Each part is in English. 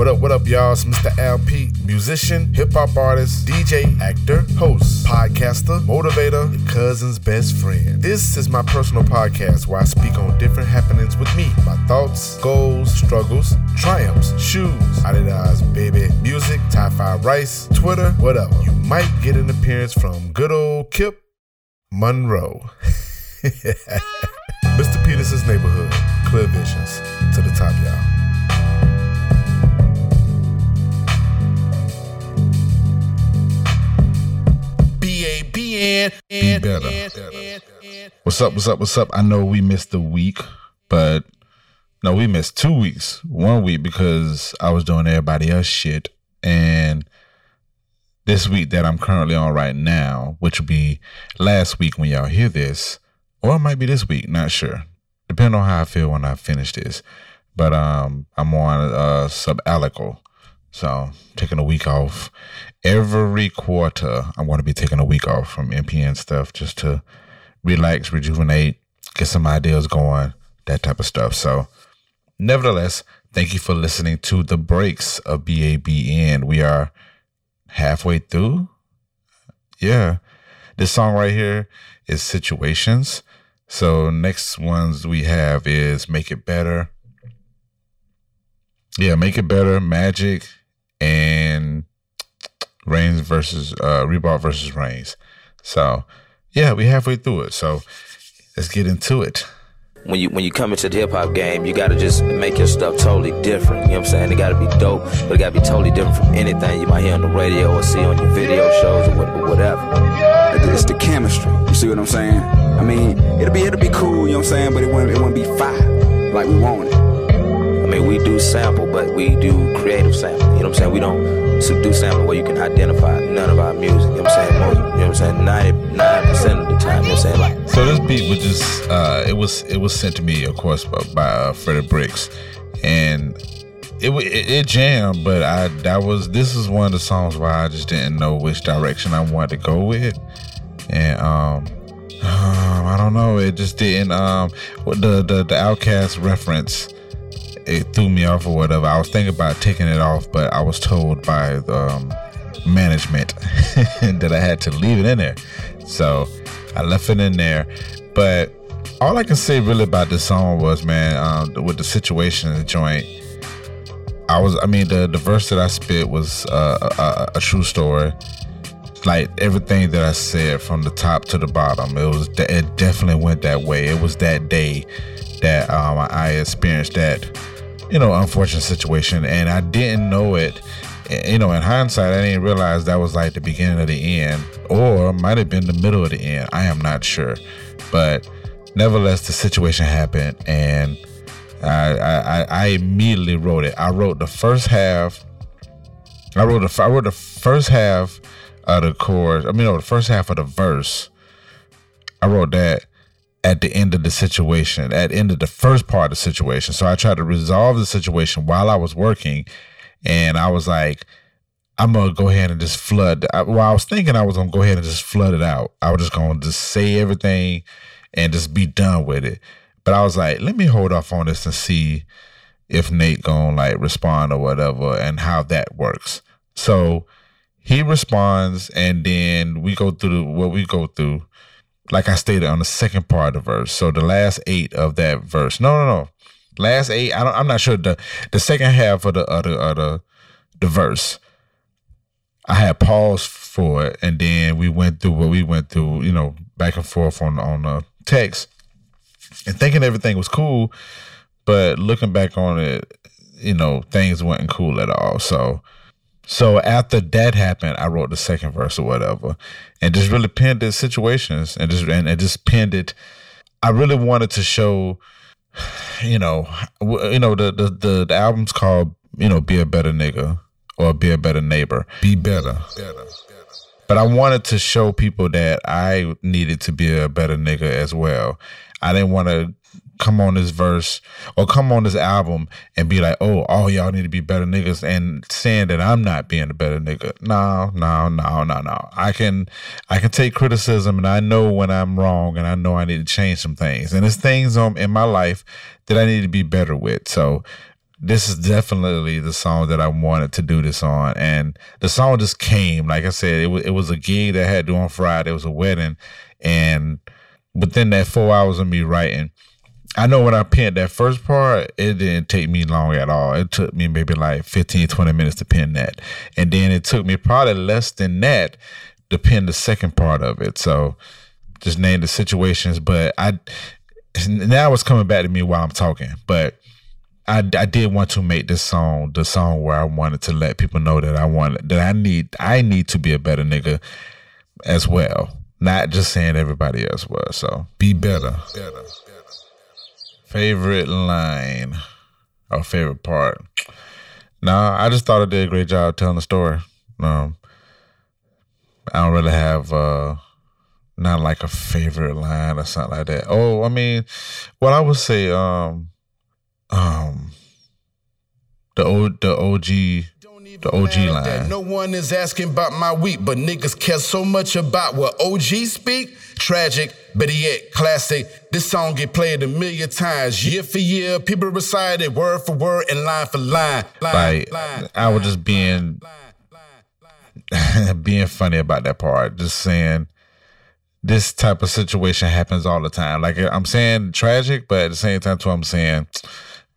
What up, what up, y'all? It's Mr. Al Pete, musician, hip hop artist, DJ, actor, host, podcaster, motivator, your cousin's best friend. This is my personal podcast where I speak on different happenings with me, my thoughts, goals, struggles, triumphs, shoes, Adidas, baby, music, Thai fried rice, Twitter, whatever. You might get an appearance from good old Kip Monroe. Mr. Peterson's neighborhood, clear visions to the top, y'all. Be better. What's up? What's up? What's up? I know we missed a week, but no, we missed two weeks. One week because I was doing everybody else shit, and this week that I'm currently on right now, which will be last week when y'all hear this, or it might be this week, not sure. Depending on how I feel when I finish this. But um, I'm on uh, sabbatical, so taking a week off. Every quarter, I'm going to be taking a week off from MPN stuff just to relax, rejuvenate, get some ideas going, that type of stuff. So, nevertheless, thank you for listening to the breaks of BABN. We are halfway through. Yeah. This song right here is Situations. So, next ones we have is Make It Better. Yeah, Make It Better, Magic, and Reigns versus uh Reebok versus Reigns. So yeah, we halfway through it. So let's get into it. When you when you come into the hip hop game, you gotta just make your stuff totally different. You know what I'm saying? It gotta be dope, but it gotta be totally different from anything you might hear on the radio or see on your video shows or whatever. It's the chemistry. You see what I'm saying? I mean, it'll be it'll be cool. You know what I'm saying? But it won't it won't be fire like we want it. We do sample, but we do creative sample. You know what I'm saying? We don't do sample where you can identify none of our music. You know what I'm saying? Most, you know what I'm saying? Ninety-nine percent of the time. You know what I'm saying? Like, so this beat was just uh, it was it was sent to me, of course, by, by uh, Freddie Bricks, and it, it it jammed. But I that was this is one of the songs where I just didn't know which direction I wanted to go with, and um. Um, I don't know. It just didn't. Um, the the the OutKast reference it threw me off or whatever. I was thinking about taking it off, but I was told by um, management that I had to leave it in there. So I left it in there. But all I can say really about this song was, man, um, with the situation in the joint, I was, I mean, the, the verse that I spit was uh, a, a, true story. Like everything that I said from the top to the bottom, it was, it definitely went that way. It was that day that um, I experienced that you know, unfortunate situation. And I didn't know it. You know, in hindsight, I didn't realize that was like the beginning of the end, or might have been the middle of the end. I am not sure, but nevertheless, the situation happened, and I, I, I immediately wrote it. I wrote the first half. I wrote the I wrote the first half of the chorus. I mean, no, the first half of the verse. I wrote that, at the end of the situation, at end of the first part of the situation. So I tried to resolve the situation while I was working. And I was like, I'm gonna go ahead and just flood. Well, I was thinking I was gonna go ahead and just flood it out. I was just gonna just say everything and just be done with it. But I was like, let me hold off on this and see if Nate gonna like respond or whatever and how that works. So he responds, and then we go through what we go through like I stated on the second part of the verse. So the last eight of that verse. No, no, no. Last eight. I don't. I'm not sure the the second half of the the, of the, the verse. I had paused for it, and then we went through what we went through. You know, back and forth on on the text, and thinking everything was cool, but looking back on it, you know, things weren't cool at all. So so after that happened, I wrote the second verse or whatever, and just really pinned the situations and just and, and just pinned it. I really wanted to show, you know, you know the, the the the album's called you know be a better nigga or be a better neighbor, be better. better. But I wanted to show people that I needed to be a better nigga as well. I didn't want to come on this verse or come on this album and be like, oh, all y'all need to be better niggas and saying that I'm not being a better nigga. No, no, no, no, no. I can I can take criticism and I know when I'm wrong and I know I need to change some things. And there's things um, in my life that I need to be better with. So this is definitely the song that I wanted to do this on. And the song just came. Like I said, it was it was a gig that I had to do on Friday. It was a wedding. And within that four hours of me writing, I know when I penned that first part, it didn't take me long at all. It took me maybe like 15, 20 minutes to pen that. And then it took me probably less than that to pen the second part of it. So just name the situations. But I now it's coming back to me while I'm talking. But I, I did want to make this song the song where I wanted to let people know that I want that I need I need to be a better nigga as well. Not just saying everybody else was. So be better. better. Favorite line or favorite part? No, I just thought I did a great job telling the story. Um, I don't really have uh, not like a favorite line or something like that. Oh, I mean, what I would say, um, um, the old the OG the OG line. No one is asking about my week, but niggas care so much about what OG speak. Tragic, but yet classic. This song get played a million times, year for year. People recite it word for word and line for line. line like line, I was just being being funny about that part, just saying this type of situation happens all the time. Like I'm saying tragic, but at the same time, too, I'm saying,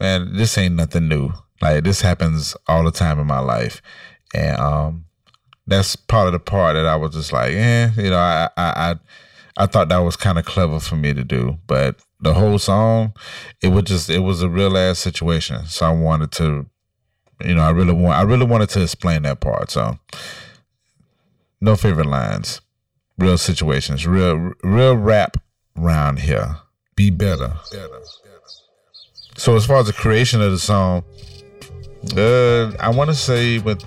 man, this ain't nothing new. Like this happens all the time in my life, and um, that's part of the part that I was just like, eh, you know, I I I, I thought that was kind of clever for me to do, but the whole song, it was just it was a real ass situation. So I wanted to, you know, I really want I really wanted to explain that part. So no favorite lines, real situations, real real rap round here. Be better. better. So as far as the creation of the song, uh, I want to say, but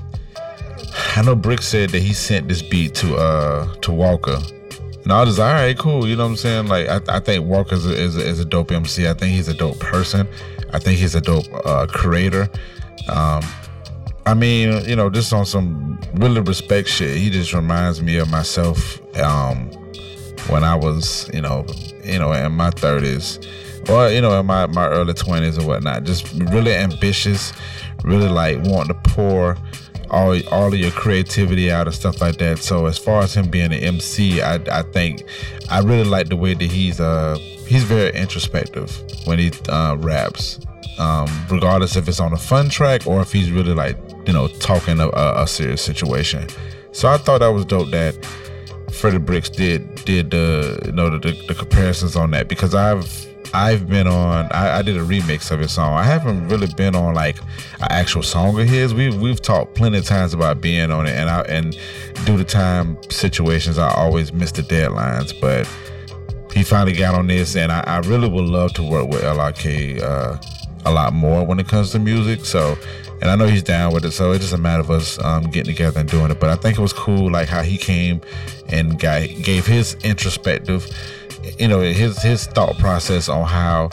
I know Brick said that he sent this beat to uh to Walker. And I was like, all right, cool. You know what I'm saying? Like, I, I think Walker is a, is, a, is a dope MC. I think he's a dope person. I think he's a dope uh, creator. Um, I mean, you know, just on some really respect shit. He just reminds me of myself um, when I was, you know, you know, in my 30s or you know, in my my early 20s or whatnot. Just really ambitious really like wanting to pour all all of your creativity out and stuff like that. So as far as him being an MC, I I think I really like the way that he's uh he's very introspective when he uh, raps. Um, regardless if it's on a fun track or if he's really like you know talking a, a serious situation. So I thought that was dope that Freddie Bricks did did the you know the, the comparisons on that because I've I've been on. I, I, did a remix of his song. I haven't really been on like an actual song of his. We've we've talked plenty of times about being on it, and I and due to time situations, I always miss the deadlines. But he finally got on this, and I, I really would love to work with LRK uh, a lot more when it comes to music. So, and I know he's down with it. So it's just a matter of us um, getting together and doing it. But I think it was cool, like how he came and got, gave his introspective you know his his thought process on how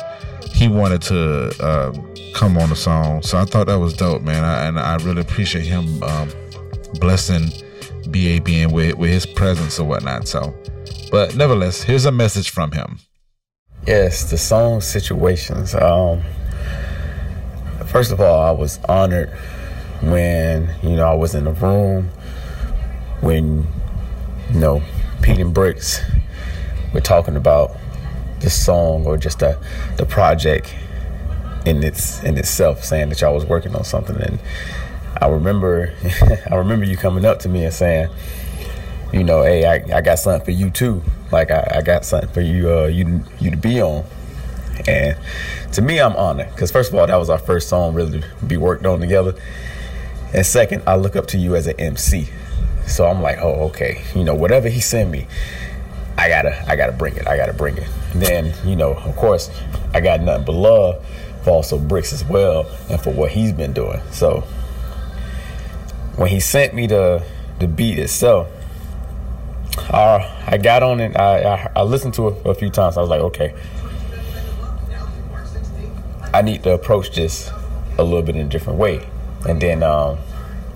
he wanted to uh, come on the song. So I thought that was dope, man. I, and I really appreciate him um, blessing BAB with with his presence or whatnot. So, but nevertheless, here's a message from him. Yes, the song situations. Um, first of all, I was honored when you know I was in the room when you know Pete and Bricks we're talking about the song or just the the project in its in itself, saying that y'all was working on something. And I remember I remember you coming up to me and saying, you know, hey, I, I got something for you too. Like I, I got something for you uh you you to be on. And to me, I'm honored because first of all, that was our first song really to be worked on together. And second, I look up to you as an MC. So I'm like, oh, okay, you know, whatever he sent me, I gotta, I gotta bring it. I gotta bring it. And then, you know, of course, I got nothing but love for also Bricks as well, and for what he's been doing. So when he sent me the the beat itself, uh, I got on it. I, I, I listened to it a few times. I was like, okay, I need to approach this a little bit in a different way. And then, um,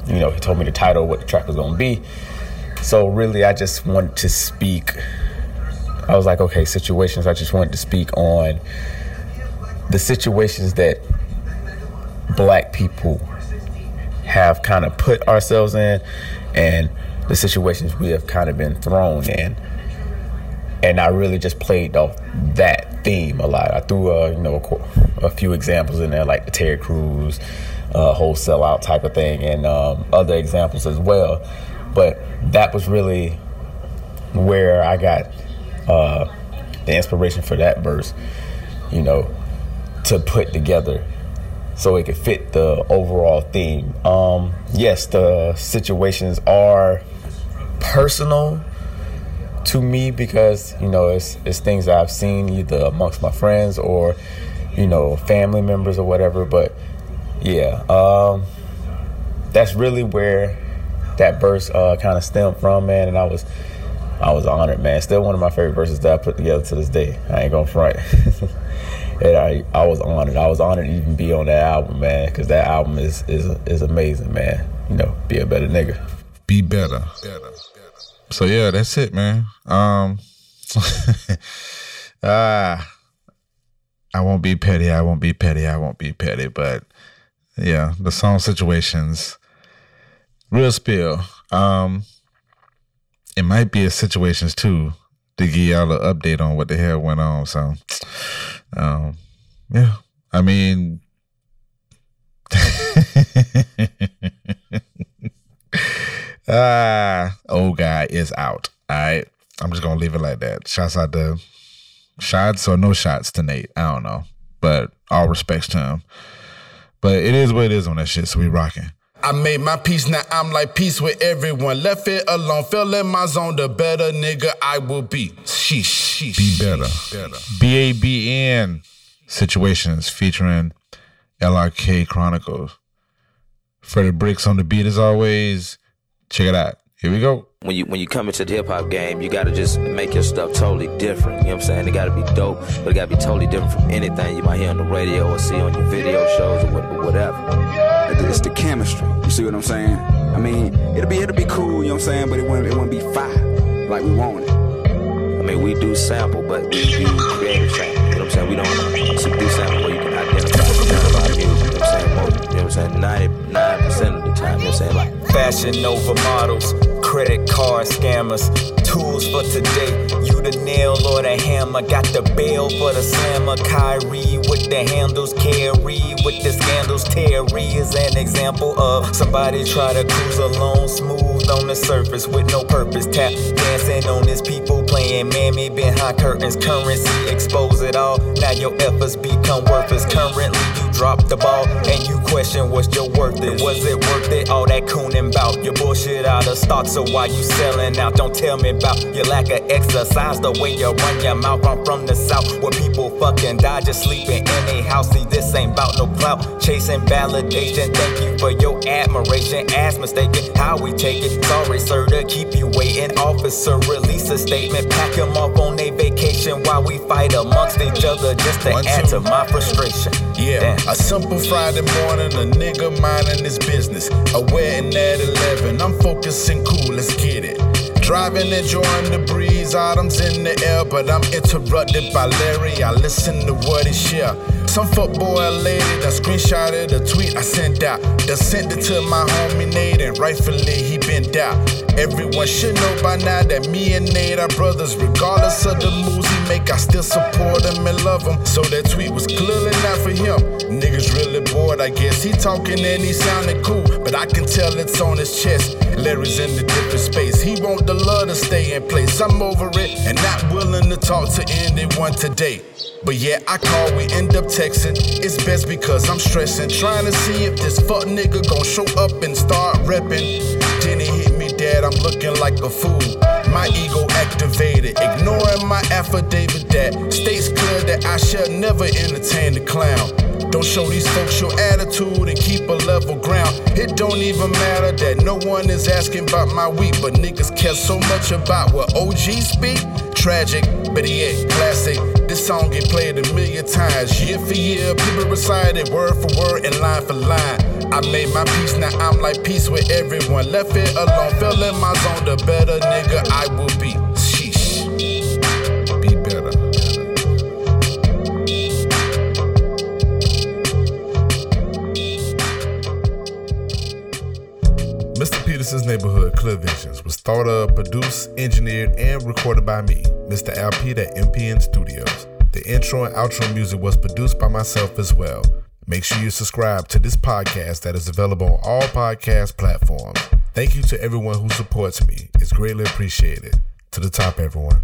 you know, he told me the title, what the track was gonna be. So really, I just wanted to speak I was like, okay, situations. I just wanted to speak on the situations that black people have kind of put ourselves in and the situations we have kind of been thrown in. And I really just played off that theme a lot. I threw, you know, a, a few examples in there, like the Terry Crews, uh, whole sellout type of thing, and um, other examples as well. But that was really where I got uh, the inspiration for that verse, you know, to put together so it could fit the overall theme. Um, yes, the situations are personal to me because you know it's it's things I've seen either amongst my friends or you know family members or whatever. But yeah, um, that's really where that verse uh, kind of stemmed from, man. And I was I was honored, man. Still one of my favorite verses that I put together to this day. I ain't gonna front. and I, I was honored. I was honored to even be on that album, man, because that album is is is amazing, man. You know, be a better nigga. Be better. better. So yeah, that's it, man. Um, ah, I won't be petty. I won't be petty. I won't be petty. But yeah, the song situations, real spill. Um, it might be a situations too to give y'all an update on what the hell went on. So, um, yeah, I mean. Ah, old guy is out. All right. I'm just gonna leave it like that. Shots out to shots or no shots to Nate. I don't know. But all respects to him. But it is what it is on that shit, so we rocking. I made my peace, now I'm like peace with everyone. Left it alone, fell in my zone. The better nigga I will be. Sheesh, sheesh. Be better. better. BABN situations featuring LRK Chronicles. Freddie Bricks on the beat as always. Check it out. Here we go. When you when you come into the hip hop game, you gotta just make your stuff totally different. You know what I'm saying? It gotta be dope, but it gotta be totally different from anything you might hear on the radio or see on your video shows or whatever. It's the chemistry. You see what I'm saying? I mean, it'll be it'll be cool. You know what I'm saying? But it wouldn't it wouldn't be fire like we want it. I mean, we do sample, but we do creative sample. You know what I'm saying? We don't so do sample where you can identify none music. You know what I'm saying? Most, you know what I'm saying? Ninety-nine percent of the time. You know what I'm saying? Like Fashion over models, credit card scammers, tools for today. You the nail or the hammer, got the bail for the slammer. Kyrie with the handles, carry with the scandals. Terry is an example of somebody try to cruise alone, smooth on the surface with no purpose. Tap dancing on his people, playing mammy behind curtains. Currency expose it all. Now your efforts become worthless. Currently you drop the ball and you question what's your worth is. Was it worth it? All that cooning bout your bullshit out of stock. So why you selling out? Don't tell me about your lack of exercise. The way you run your mouth. I'm from the south where people fucking die just sleeping in a house. See, this ain't about no clout. Chasing validation. Thank you for your admiration. Ass mistaken how we take it. Sorry, sir, to keep you waiting. Officer, release a statement. Pack him off on a vacation while we fight amongst each other just to One, add two. to my frustration. Yeah, Damn. a simple Friday morning, a nigga minding his business. A wedding at 11, I'm focusing cool, let's get it. Driving, enjoying the breeze, autumn's in the air, but I'm interrupted by Larry. I listen to what he share. Some fuckboy lady that screenshotted a tweet I sent out. That sent it to my homie Nate, and rightfully he been out. Everyone should know by now that me and Nate are brothers. Regardless of the moves he make, I still support him and love him. So that tweet was clearly not for him. Niggas really bored, I guess. He talking and he sounding cool, but I can tell it's on his chest. Larry's in a different space. He want the love to stay in place. I'm over it and not willing to talk to anyone today. But yeah, I call, we end up texting. It's best because I'm stressing, trying to see if this fuck nigga gon' show up and start reppin'. Then he hit me dead, I'm looking like a fool. My ego activated, ignoring my affidavit that states clear that I shall never entertain the clown. Don't show these folks your attitude and keep a level ground. It don't even matter that no one is asking about my week, but niggas care so much about what OG speak. Tragic, but yeah, classic. This song get played a million times, year for year. People recite it word for word and line for line. I made my peace, now I'm like peace with everyone. Left it alone, fell in my zone. The better nigga I will be. Neighborhood Clear Visions was thought of, produced, engineered, and recorded by me, Mr. Al Pete at MPN Studios. The intro and outro music was produced by myself as well. Make sure you subscribe to this podcast that is available on all podcast platforms. Thank you to everyone who supports me. It's greatly appreciated. To the top, everyone.